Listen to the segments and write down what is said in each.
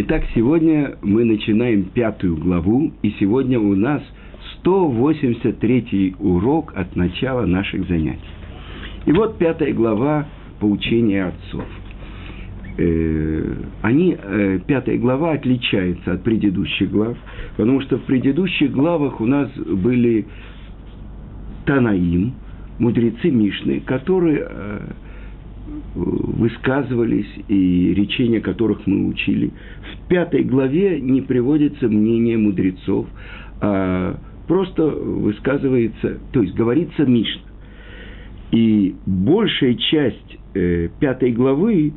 Итак, сегодня мы начинаем пятую главу, и сегодня у нас 183 урок от начала наших занятий. И вот пятая глава поучения отцов. Э, они, э, пятая глава отличается от предыдущих глав, потому что в предыдущих главах у нас были Танаим, мудрецы Мишны, которые э, высказывались и речения которых мы учили. В пятой главе не приводится мнение мудрецов, а просто высказывается, то есть говорится Мишна. И большая часть э, пятой главы,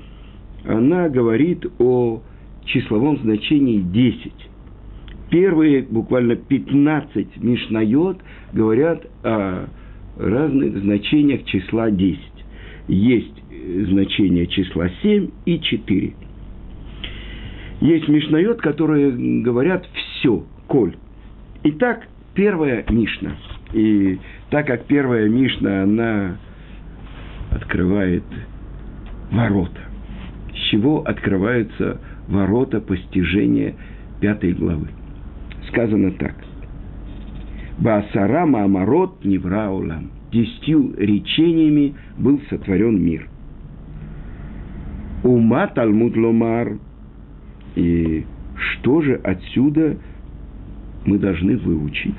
она говорит о числовом значении 10. Первые буквально 15 Мишнайот говорят о разных значениях числа 10. Есть значение числа 7 и 4. Есть Мишнайот, которые говорят все, коль. Итак, первая Мишна. И так как первая Мишна, она открывает ворота. С чего открываются ворота постижения пятой главы? Сказано так. Баасара Маамарот Невраулам. Десятью речениями был сотворен мир. Ума Талмуд Ломар. И что же отсюда мы должны выучить?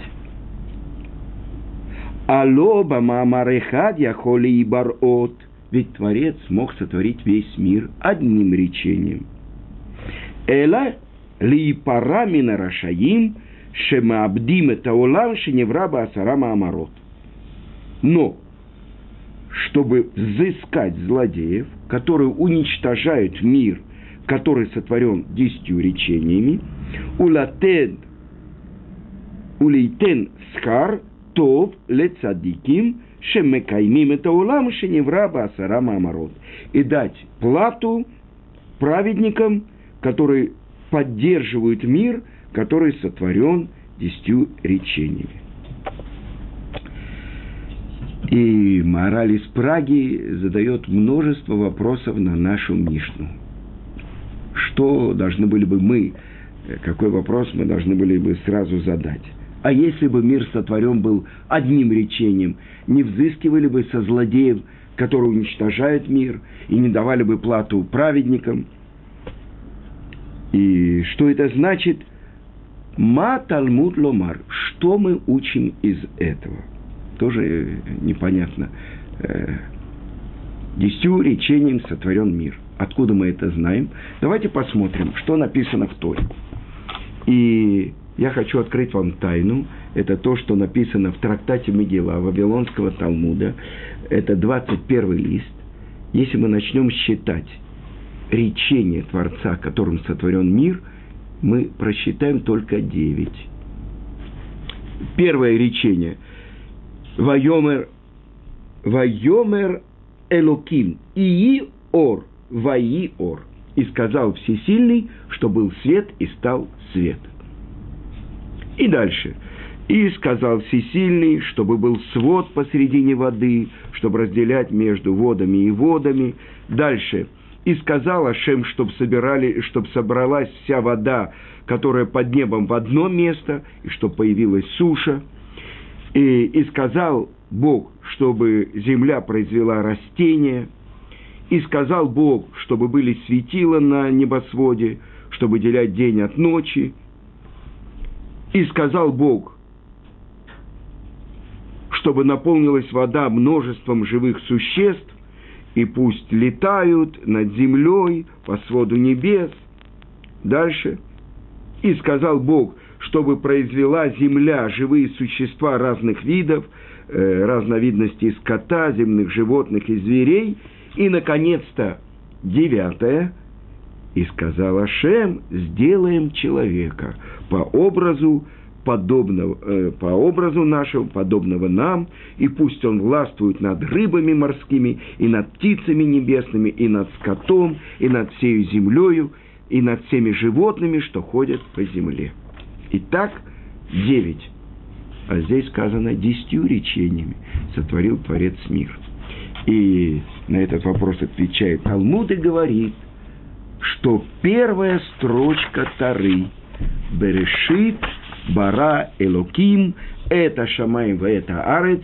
Алоба Мамарехад Яхоли и Барот. Ведь Творец мог сотворить весь мир одним речением. Эла ли парамина рашаим шемаабдим это улам шеневраба асарама амарот. Но чтобы взыскать злодеев, которые уничтожают мир, который сотворен десятью речениями, улатен, улейтен скар, тов лецадиким, шемекаймим это улам шеневра басара мамарот. И дать плату праведникам, которые поддерживают мир, который сотворен десятью речениями. И мораль из Праги задает множество вопросов на нашу Мишну. Что должны были бы мы, какой вопрос мы должны были бы сразу задать? А если бы мир сотворен был одним речением, не взыскивали бы со злодеев, которые уничтожают мир, и не давали бы плату праведникам? И что это значит? Ма Талмуд Ломар. Что мы учим из этого? Тоже непонятно. Э, десятью речением сотворен мир. Откуда мы это знаем? Давайте посмотрим, что написано в Торе. И я хочу открыть вам тайну. Это то, что написано в трактате Мегила Вавилонского Талмуда. Это 21 лист. Если мы начнем считать речение Творца, которым сотворен мир, мы просчитаем только 9. Первое речение – Вайомер, Вайомер Элоким, Ии Ор, Ваи Ор. И сказал Всесильный, что был свет, и стал свет. И дальше. И сказал Всесильный, чтобы был свод посередине воды, чтобы разделять между водами и водами. Дальше. И сказал Ашем, чтобы, собирали, чтобы собралась вся вода, которая под небом в одно место, и чтобы появилась суша. И, и сказал Бог, чтобы земля произвела растения, и сказал Бог, чтобы были светила на небосводе, чтобы делять день от ночи, и сказал Бог, чтобы наполнилась вода множеством живых существ, и пусть летают над землей по своду небес. Дальше. И сказал Бог, чтобы произвела земля живые существа разных видов, э, разновидностей скота, земных животных и зверей. И, наконец-то, девятое. И сказал Ашем, сделаем человека по образу подобного, э, по образу нашего, подобного нам, и пусть он властвует над рыбами морскими, и над птицами небесными, и над скотом, и над всей землею, и над всеми животными, что ходят по земле. Итак, девять. А здесь сказано десятью речениями сотворил Творец мир. И на этот вопрос отвечает Талмуд и говорит, что первая строчка Тары Берешит, Бара, Элоким, это Шамаем, это Арец,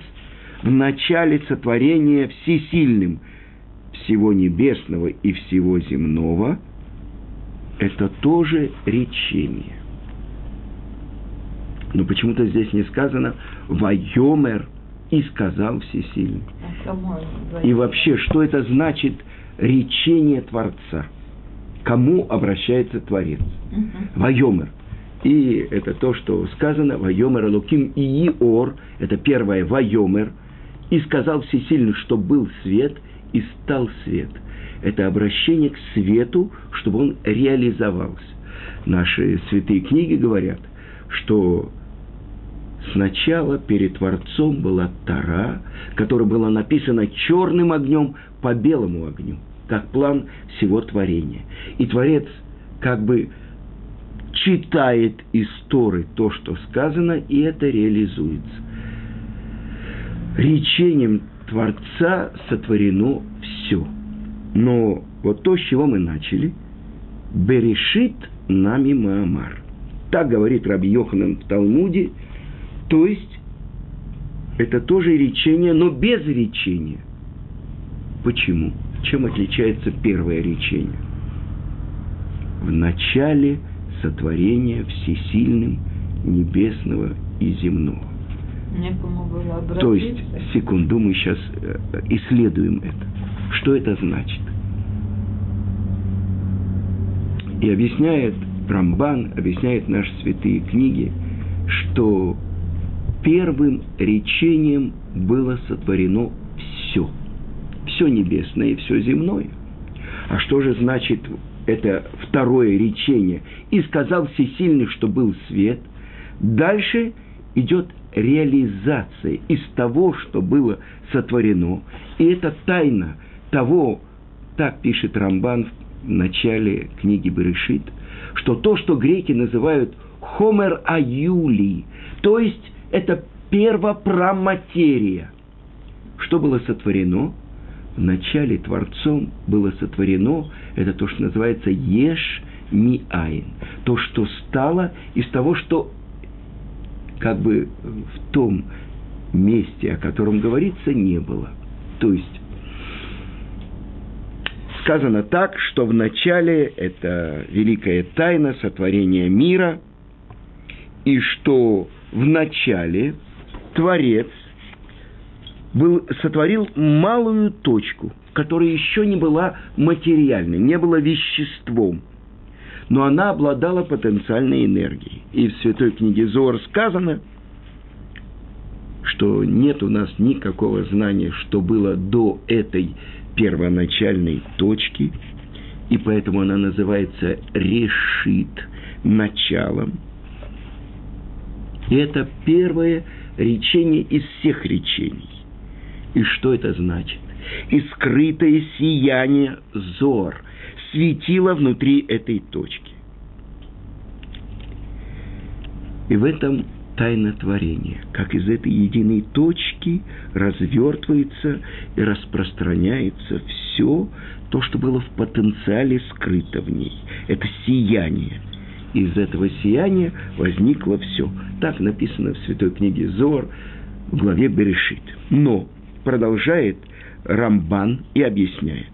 в начале сотворения всесильным всего небесного и всего земного, это тоже речение. Но почему-то здесь не сказано «Вайомер» и сказал всесильный. И вообще, что это значит речение Творца? Кому обращается Творец? Вайомер. И это то, что сказано, Вайомер Луким и Иор, это первое Вайомер, и сказал всесильный, что был свет, и стал свет. Это обращение к свету, чтобы он реализовался. Наши святые книги говорят, что Сначала перед Творцом была Тара, которая была написана черным огнем по белому огню, как план всего творения. И Творец как бы читает из Торы то, что сказано, и это реализуется. Речением Творца сотворено все. Но вот то, с чего мы начали, «Берешит нами Маамар». Так говорит Раби Йоханан в Талмуде – то есть, это тоже речение, но без речения. Почему? Чем отличается первое речение? В начале сотворения всесильным небесного и земного. То есть, секунду, мы сейчас э, исследуем это. Что это значит? И объясняет Рамбан, объясняет наши святые книги, что первым речением было сотворено все. Все небесное и все земное. А что же значит это второе речение? «И сказал всесильный, что был свет». Дальше идет реализация из того, что было сотворено. И это тайна того, так пишет Рамбан в начале книги Берешит, что то, что греки называют хомер аюли, то есть это первопраматерия. Что было сотворено? В начале Творцом было сотворено, это то, что называется еш ми айн. То, что стало из того, что как бы в том месте, о котором говорится, не было. То есть сказано так, что в начале это великая тайна сотворения мира, и что в начале Творец был, сотворил малую точку, которая еще не была материальной, не была веществом, но она обладала потенциальной энергией. И в Святой книге Зор сказано, что нет у нас никакого знания, что было до этой первоначальной точки, и поэтому она называется решит началом – и это первое речение из всех речений. И что это значит? И скрытое сияние зор светило внутри этой точки. И в этом тайна творения, как из этой единой точки развертывается и распространяется все то, что было в потенциале скрыто в ней. Это сияние – из этого сияния возникло все. Так написано в святой книге Зор в главе Берешит. Но продолжает Рамбан и объясняет.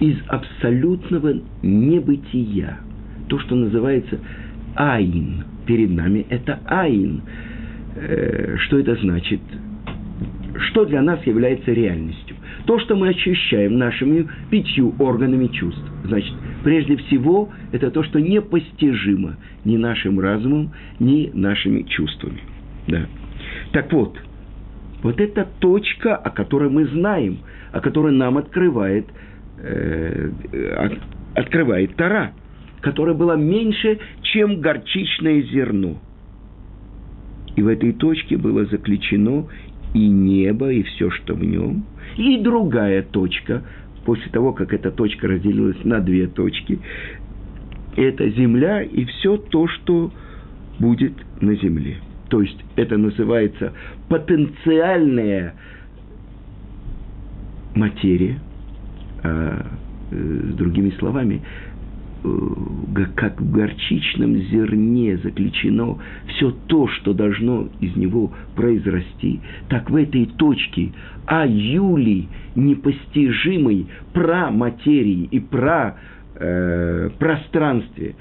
Из абсолютного небытия, то, что называется Аин, перед нами это Аин. Э, что это значит? Что для нас является реальностью? То, что мы ощущаем нашими пятью органами чувств. Значит, прежде всего, это то, что непостижимо ни нашим разумом, ни нашими чувствами. Да. Так вот, вот эта точка, о которой мы знаем, о которой нам открывает, э, открывает Тара, которая была меньше, чем горчичное зерно. И в этой точке было заключено и небо, и все, что в нем, и другая точка, после того, как эта точка разделилась на две точки, это земля и все то, что будет на земле. То есть это называется потенциальная материя, а э, с другими словами, как в горчичном зерне заключено все то, что должно из него произрасти, так в этой точке о Юли непостижимой про материи и про э, пространстве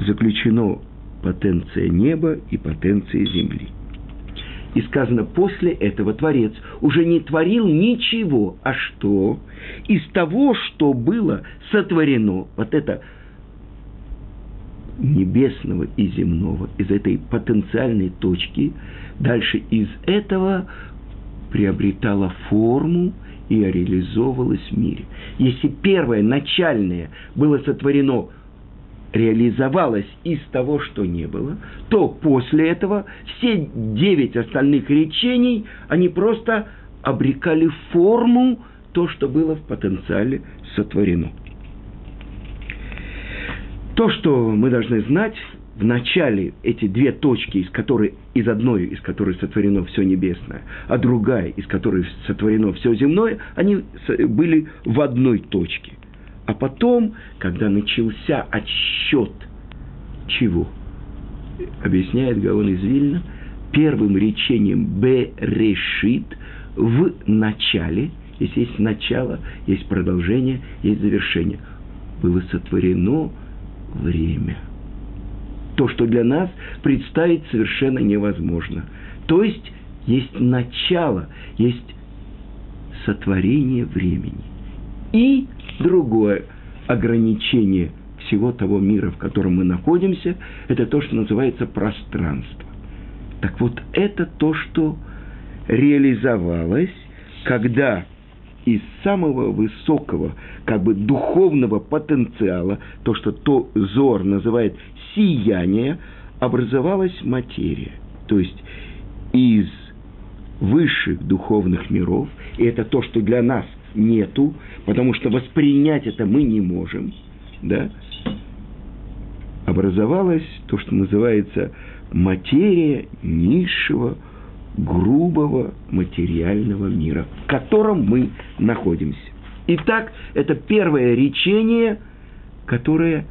заключено потенция неба и потенция земли. И сказано, после этого Творец уже не творил ничего, а что? Из того, что было сотворено, вот это небесного и земного, из этой потенциальной точки, дальше из этого приобретала форму и реализовывалась в мире. Если первое, начальное, было сотворено реализовалось из того, что не было, то после этого все девять остальных речений, они просто обрекали форму то, что было в потенциале сотворено. То, что мы должны знать, в начале эти две точки, из которой, из одной, из которой сотворено все небесное, а другая, из которой сотворено все земное, они были в одной точке – а потом, когда начался отсчет чего? Объясняет Гаон из Вильна, первым речением «берешит» в начале, если есть начало, есть продолжение, есть завершение, было сотворено время. То, что для нас представить совершенно невозможно. То есть есть начало, есть сотворение времени. И Другое ограничение всего того мира, в котором мы находимся, это то, что называется пространство. Так вот, это то, что реализовалось, когда из самого высокого, как бы духовного потенциала, то, что то Зор называет сияние, образовалась материя. То есть из высших духовных миров, и это то, что для нас – нету, потому что воспринять это мы не можем, да, образовалась то, что называется материя низшего, грубого материального мира, в котором мы находимся. Итак, это первое речение, которое,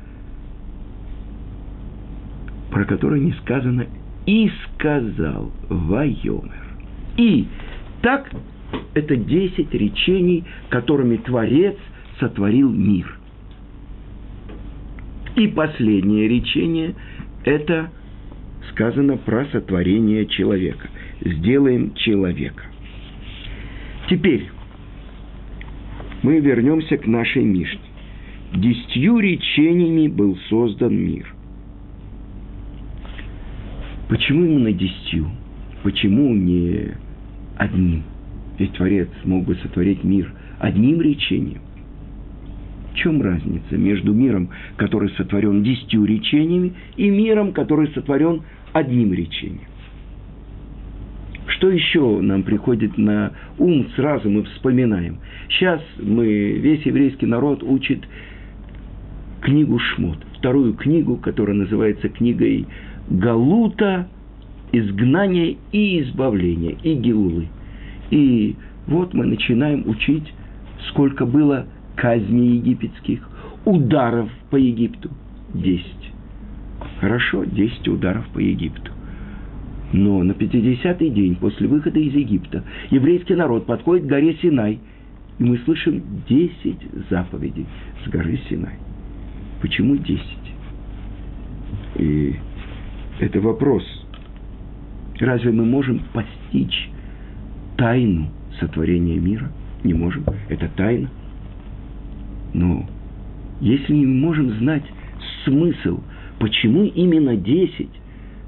про которое не сказано «и сказал Вайомер». И так это десять речений, которыми Творец сотворил мир. И последнее речение – это сказано про сотворение человека. Сделаем человека. Теперь мы вернемся к нашей Мишне. Десятью речениями был создан мир. Почему именно десятью? Почему не одним? Ведь Творец мог бы сотворить мир одним речением. В чем разница между миром, который сотворен десятью речениями, и миром, который сотворен одним речением? Что еще нам приходит на ум, сразу мы вспоминаем. Сейчас мы, весь еврейский народ учит книгу Шмот, вторую книгу, которая называется книгой Галута, изгнания и избавления, и Геулы – и вот мы начинаем учить, сколько было казней египетских, ударов по Египту. Десять. Хорошо, десять ударов по Египту. Но на 50-й день после выхода из Египта еврейский народ подходит к горе Синай, и мы слышим 10 заповедей с горы Синай. Почему 10? И это вопрос. Разве мы можем постичь тайну сотворения мира? Не можем. Это тайна. Но если не можем знать смысл, почему именно десять,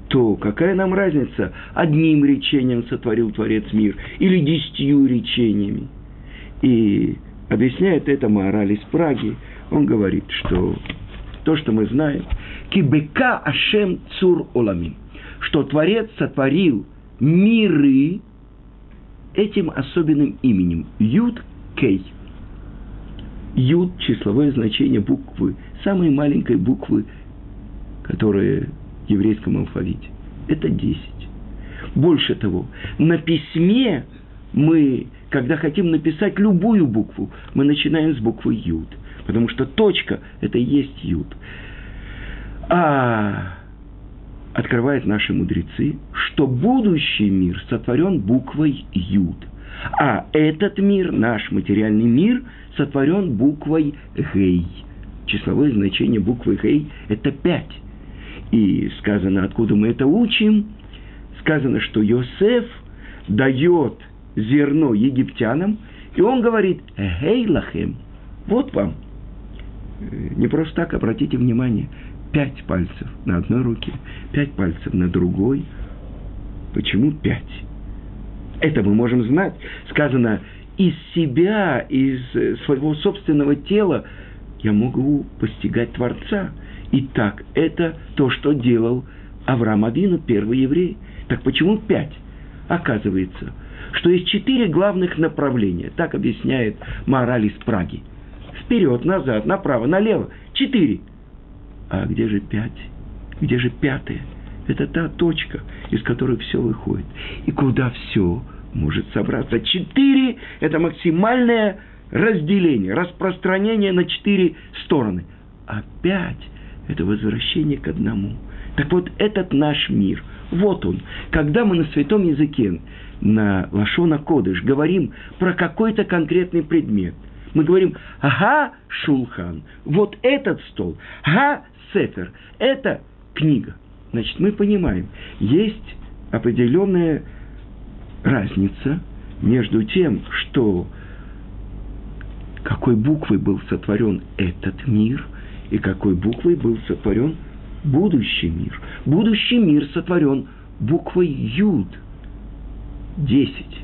то какая нам разница, одним речением сотворил Творец мир или десятью речениями? И объясняет это мораль из Праги. Он говорит, что то, что мы знаем, кибека ашем цур оламим, что Творец сотворил миры, этим особенным именем Юд Кей. Юд – числовое значение буквы, самой маленькой буквы, которая в еврейском алфавите. Это 10. Больше того, на письме мы когда хотим написать любую букву, мы начинаем с буквы Юд. Потому что точка – это и есть Юд. А открывают наши мудрецы, что будущий мир сотворен буквой Юд. А этот мир, наш материальный мир, сотворен буквой Гей. Числовое значение буквы Гей – это пять. И сказано, откуда мы это учим, сказано, что Йосеф дает зерно египтянам, и он говорит, «Гей лахем, вот вам». Не просто так, обратите внимание, пять пальцев на одной руке, пять пальцев на другой. Почему пять? Это мы можем знать. Сказано, из себя, из своего собственного тела я могу постигать Творца. Итак, это то, что делал Авраам Авину, первый еврей. Так почему пять? Оказывается, что есть четыре главных направления. Так объясняет мораль из Праги. Вперед, назад, направо, налево. Четыре. А где же пять? Где же пятое? Это та точка, из которой все выходит. И куда все может собраться. Четыре – это максимальное разделение, распространение на четыре стороны. А пять – это возвращение к одному. Так вот, этот наш мир, вот он. Когда мы на святом языке, на Лашона Кодыш, говорим про какой-то конкретный предмет, мы говорим «Ага, Шулхан», вот этот стол, «Ага, Сефер», это книга. Значит, мы понимаем, есть определенная разница между тем, что какой буквой был сотворен этот мир и какой буквой был сотворен будущий мир. Будущий мир сотворен буквой Юд. Десять.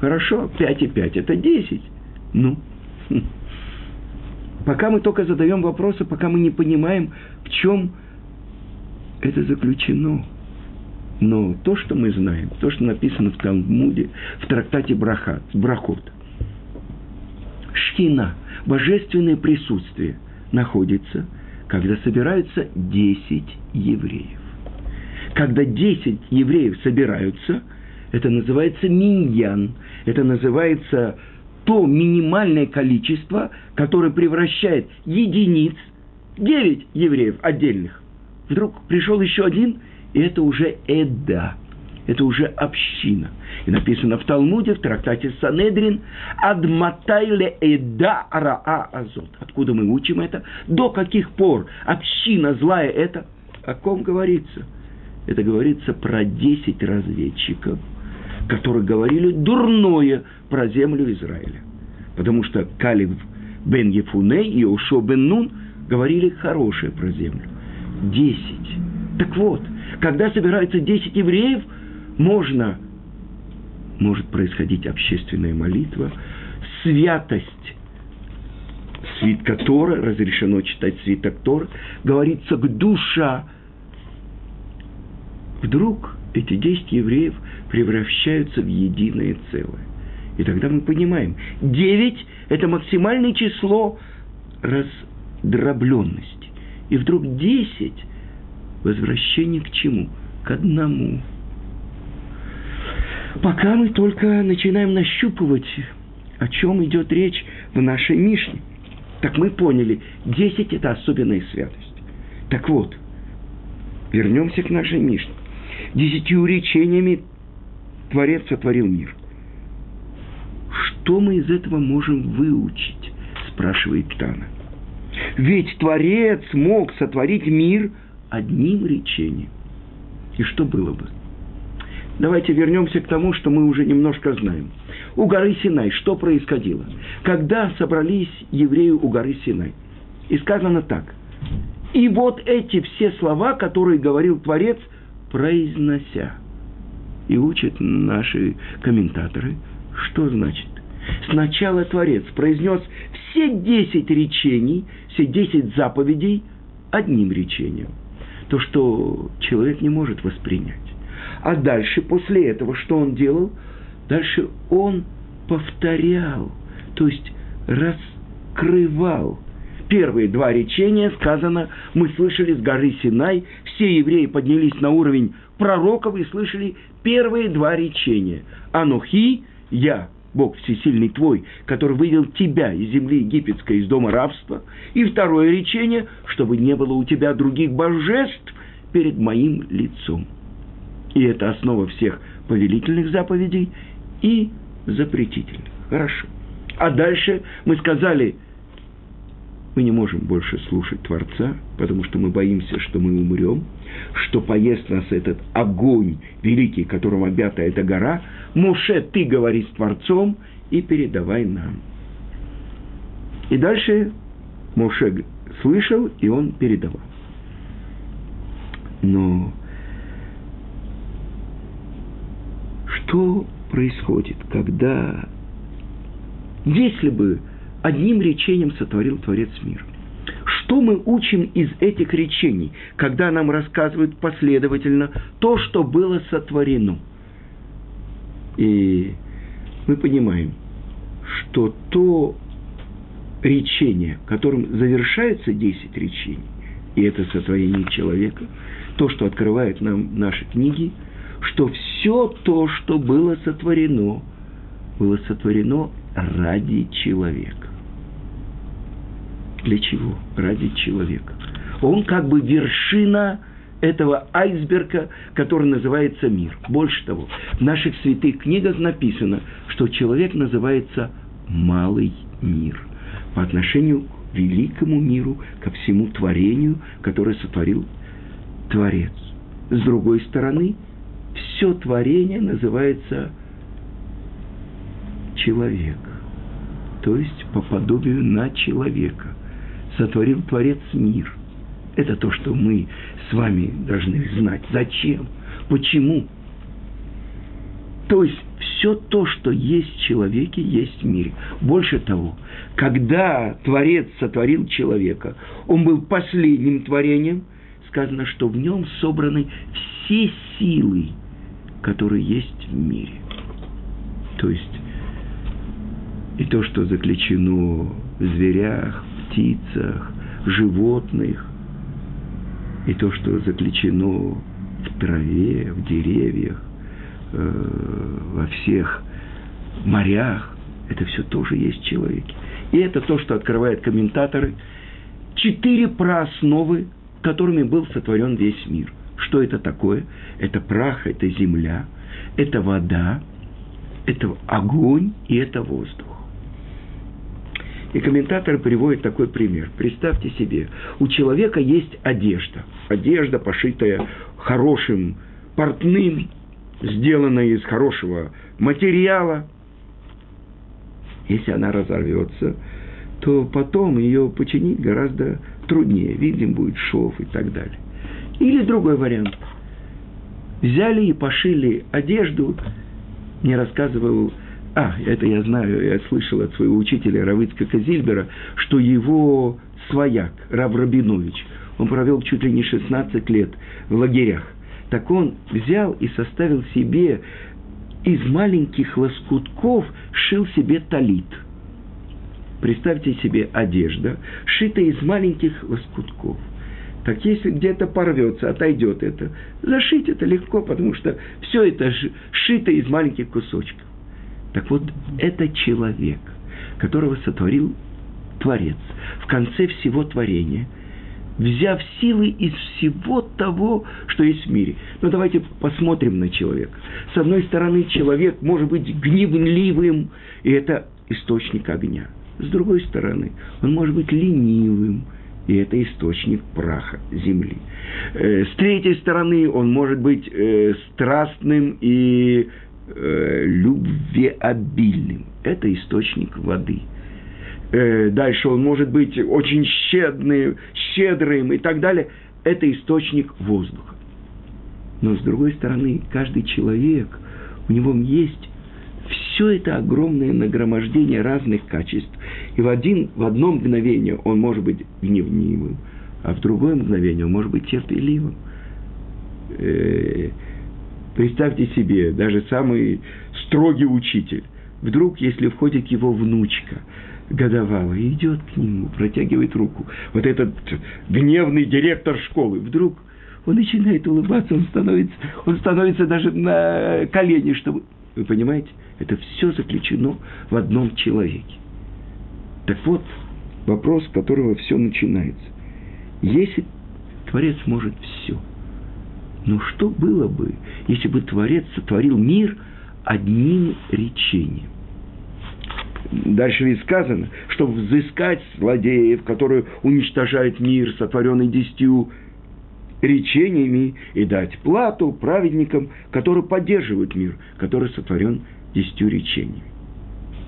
Хорошо, пять и пять – это десять. Ну, пока мы только задаем вопросы, пока мы не понимаем, в чем это заключено – но то, что мы знаем, то, что написано в Талмуде, в трактате Браха, Брахот, Шхина, божественное присутствие, находится, когда собираются 10 евреев. Когда 10 евреев собираются, это называется миньян, это называется то минимальное количество, которое превращает единиц, 9 евреев отдельных. Вдруг пришел еще один – и это уже эда, это уже община. И написано в Талмуде, в трактате Санедрин, «Адматайле эда раа азот». Откуда мы учим это? До каких пор община злая это? О ком говорится? Это говорится про десять разведчиков, которые говорили дурное про землю Израиля. Потому что Калиб бен Ефуне и Ошо бен Нун говорили хорошее про землю. Десять. Так вот – когда собираются 10 евреев, можно, может происходить общественная молитва, святость свитка Тора, разрешено читать свиток Тора, говорится к душа. Вдруг эти 10 евреев превращаются в единое целое. И тогда мы понимаем, 9 – это максимальное число раздробленности. И вдруг 10 Возвращение к чему? К одному. Пока мы только начинаем нащупывать, о чем идет речь в нашей Мишне. Так мы поняли, десять – это особенная святость. Так вот, вернемся к нашей Мишне. Десятью речениями Творец сотворил мир. Что мы из этого можем выучить, спрашивает Тана. Ведь Творец мог сотворить мир – одним речением. И что было бы? Давайте вернемся к тому, что мы уже немножко знаем. У горы Синай что происходило? Когда собрались евреи у горы Синай? И сказано так. И вот эти все слова, которые говорил Творец, произнося. И учат наши комментаторы, что значит. Сначала Творец произнес все десять речений, все десять заповедей одним речением – то, что человек не может воспринять. А дальше, после этого, что он делал? Дальше он повторял, то есть раскрывал. Первые два речения сказано, мы слышали с горы Синай, все евреи поднялись на уровень пророков и слышали первые два речения. Анухи, я, Бог всесильный твой, который вывел тебя из земли египетской, из дома рабства. И второе речение, чтобы не было у тебя других божеств перед моим лицом. И это основа всех повелительных заповедей и запретительных. Хорошо. А дальше мы сказали, мы не можем больше слушать Творца, потому что мы боимся, что мы умрем, что поест нас этот огонь великий, которым обята эта гора. Муше, ты говори с Творцом и передавай нам. И дальше Муше слышал, и он передавал. Но что происходит, когда, если бы одним речением сотворил Творец мир. Что мы учим из этих речений, когда нам рассказывают последовательно то, что было сотворено? И мы понимаем, что то речение, которым завершается 10 речений, и это сотворение человека, то, что открывает нам наши книги, что все то, что было сотворено, было сотворено ради человека. Для чего? Ради человека. Он как бы вершина этого айсберга, который называется мир. Больше того, в наших святых книгах написано, что человек называется малый мир по отношению к великому миру, ко всему творению, которое сотворил Творец. С другой стороны, все творение называется человек, то есть по подобию на человека сотворил Творец мир. Это то, что мы с вами должны знать. Зачем? Почему? То есть все то, что есть в человеке, есть в мире. Больше того, когда Творец сотворил человека, он был последним творением, сказано, что в нем собраны все силы, которые есть в мире. То есть и то, что заключено в зверях, птицах, животных, и то, что заключено в траве, в деревьях, э, во всех морях, это все тоже есть в человеке. И это то, что открывают комментаторы. Четыре проосновы, которыми был сотворен весь мир. Что это такое? Это прах, это земля, это вода, это огонь и это воздух. И комментатор приводит такой пример. Представьте себе, у человека есть одежда. Одежда, пошитая хорошим портным, сделанная из хорошего материала. Если она разорвется, то потом ее починить гораздо труднее. Видим будет шов и так далее. Или другой вариант. Взяли и пошили одежду, не рассказывал а, это я знаю, я слышал от своего учителя Равыцка Казильбера, что его свояк, Рав Рабинович, он провел чуть ли не 16 лет в лагерях. Так он взял и составил себе из маленьких лоскутков, шил себе талит. Представьте себе одежда, шитая из маленьких лоскутков. Так если где-то порвется, отойдет это, зашить это легко, потому что все это шито из маленьких кусочков. Так вот, это человек, которого сотворил Творец в конце всего творения, взяв силы из всего того, что есть в мире. Но давайте посмотрим на человека. С одной стороны, человек может быть гневливым, и это источник огня. С другой стороны, он может быть ленивым, и это источник праха земли. Э, с третьей стороны, он может быть э, страстным и э, любвеобильным. Это источник воды. Э, дальше он может быть очень щедрым, щедрым и так далее. Это источник воздуха. Но с другой стороны, каждый человек, у него есть все это огромное нагромождение разных качеств. И в, один, в одно мгновение он может быть гневливым, а в другое мгновение он может быть терпеливым. Э, Представьте себе, даже самый строгий учитель, вдруг, если входит его внучка, годовалая, идет к нему, протягивает руку, вот этот гневный директор школы, вдруг он начинает улыбаться, он становится, он становится даже на колени, чтобы Вы понимаете? Это все заключено в одном человеке. Так вот, вопрос, с которого все начинается. Если Творец может все, но что было бы, если бы Творец сотворил мир одним речением? Дальше ведь сказано, чтобы взыскать злодеев, которые уничтожают мир, сотворенный десятью речениями, и дать плату праведникам, которые поддерживают мир, который сотворен десятью речениями.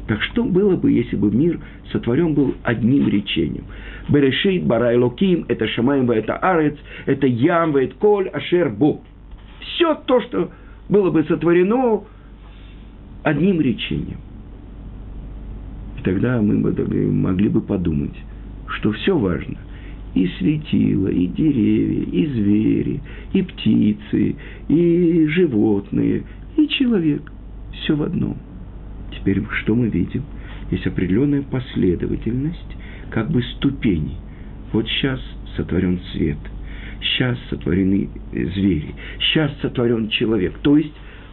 Так что было бы, если бы мир сотворен был одним речением? Берешит, Барай Локим, это Шамаем, это Арец, это Ям, это Коль, Ашер, Бо. Все то, что было бы сотворено одним речением. И тогда мы могли бы подумать, что все важно. И светило, и деревья, и звери, и птицы, и животные, и человек. Все в одном. Теперь что мы видим? Есть определенная последовательность, как бы ступеней. Вот сейчас сотворен свет, сейчас сотворены звери, сейчас сотворен человек. То есть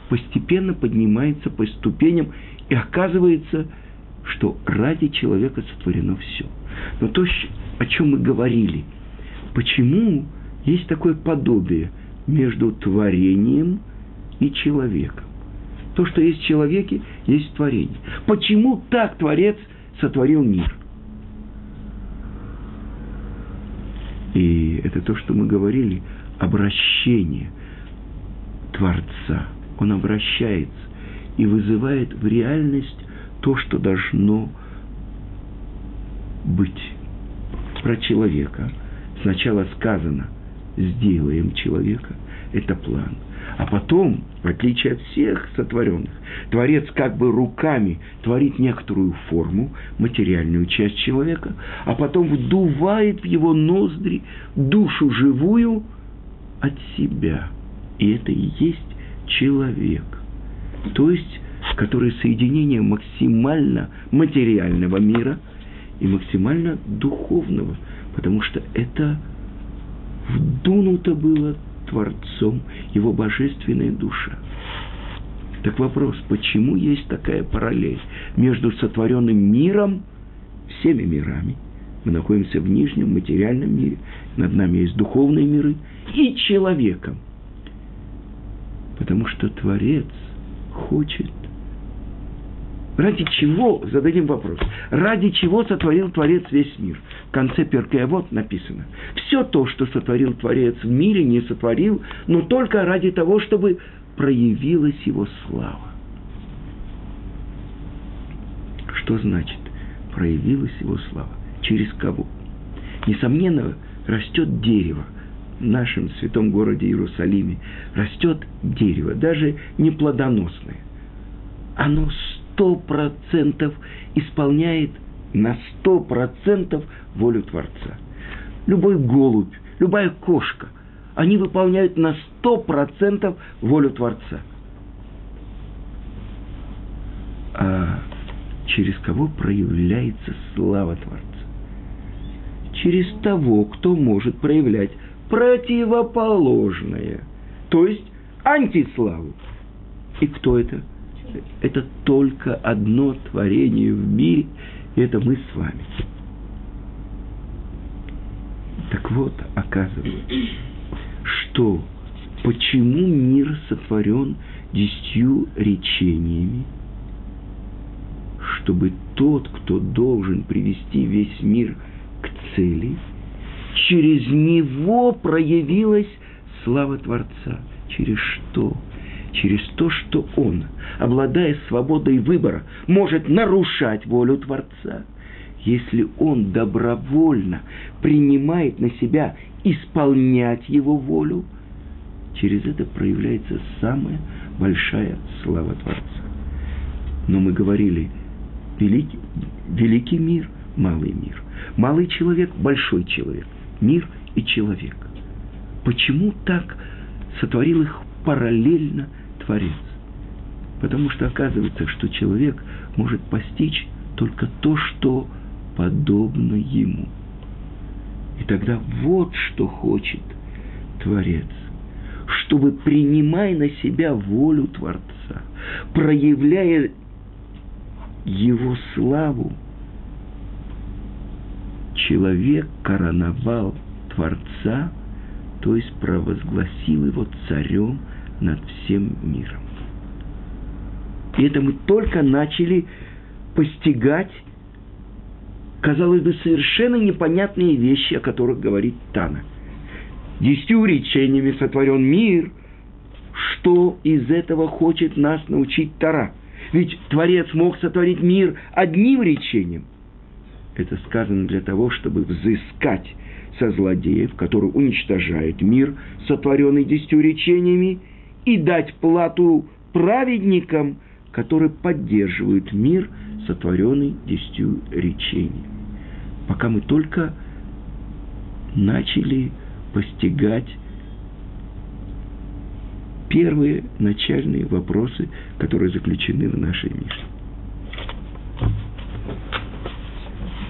постепенно поднимается по ступеням, и оказывается, что ради человека сотворено все. Но то, о чем мы говорили, почему есть такое подобие между творением и человеком? То, что есть в человеке, есть в творении. Почему так Творец сотворил мир? И это то, что мы говорили, обращение Творца. Он обращается и вызывает в реальность то, что должно быть. Про человека сначала сказано «сделаем человека», это план. А потом, в отличие от всех сотворенных, Творец как бы руками творит некоторую форму, материальную часть человека, а потом вдувает в его ноздри душу живую от себя. И это и есть человек. То есть который соединение максимально материального мира и максимально духовного, потому что это вдунуто было Творцом, его божественная душа. Так вопрос, почему есть такая параллель между сотворенным миром, всеми мирами, мы находимся в нижнем материальном мире, над нами есть духовные миры, и человеком. Потому что Творец хочет Ради чего, зададим вопрос, ради чего сотворил Творец весь мир? В конце Перкея вот написано. Все то, что сотворил Творец в мире, не сотворил, но только ради того, чтобы проявилась его слава. Что значит проявилась его слава? Через кого? Несомненно, растет дерево. В нашем святом городе Иерусалиме растет дерево, даже не плодоносное. Оно сто процентов исполняет на сто процентов волю Творца. Любой голубь, любая кошка, они выполняют на сто процентов волю Творца. А через кого проявляется слава Творца? Через того, кто может проявлять противоположное, то есть антиславу. И кто это? Это только одно творение в мире, и это мы с вами. Так вот, оказывается, что почему мир сотворен десятью речениями, чтобы тот, кто должен привести весь мир к цели, через него проявилась слава Творца. Через что? Через то, что он, обладая свободой выбора, может нарушать волю Творца, если он добровольно принимает на себя исполнять его волю, через это проявляется самая большая слава Творца. Но мы говорили, великий, великий мир, малый мир. Малый человек, большой человек. Мир и человек. Почему так сотворил их параллельно Творец. Потому что оказывается, что человек может постичь только то, что подобно ему. И тогда вот что хочет Творец. Чтобы, принимая на себя волю Творца, проявляя его славу, человек короновал Творца, то есть провозгласил его царем над всем миром. И это мы только начали постигать, казалось бы, совершенно непонятные вещи, о которых говорит Тана. Десятью речениями сотворен мир. Что из этого хочет нас научить Тара? Ведь Творец мог сотворить мир одним речением. Это сказано для того, чтобы взыскать со злодеев, который уничтожает мир, сотворенный десятью речениями, и дать плату праведникам, которые поддерживают мир, сотворенный десятью речениями. Пока мы только начали постигать первые начальные вопросы, которые заключены в нашей Мишне.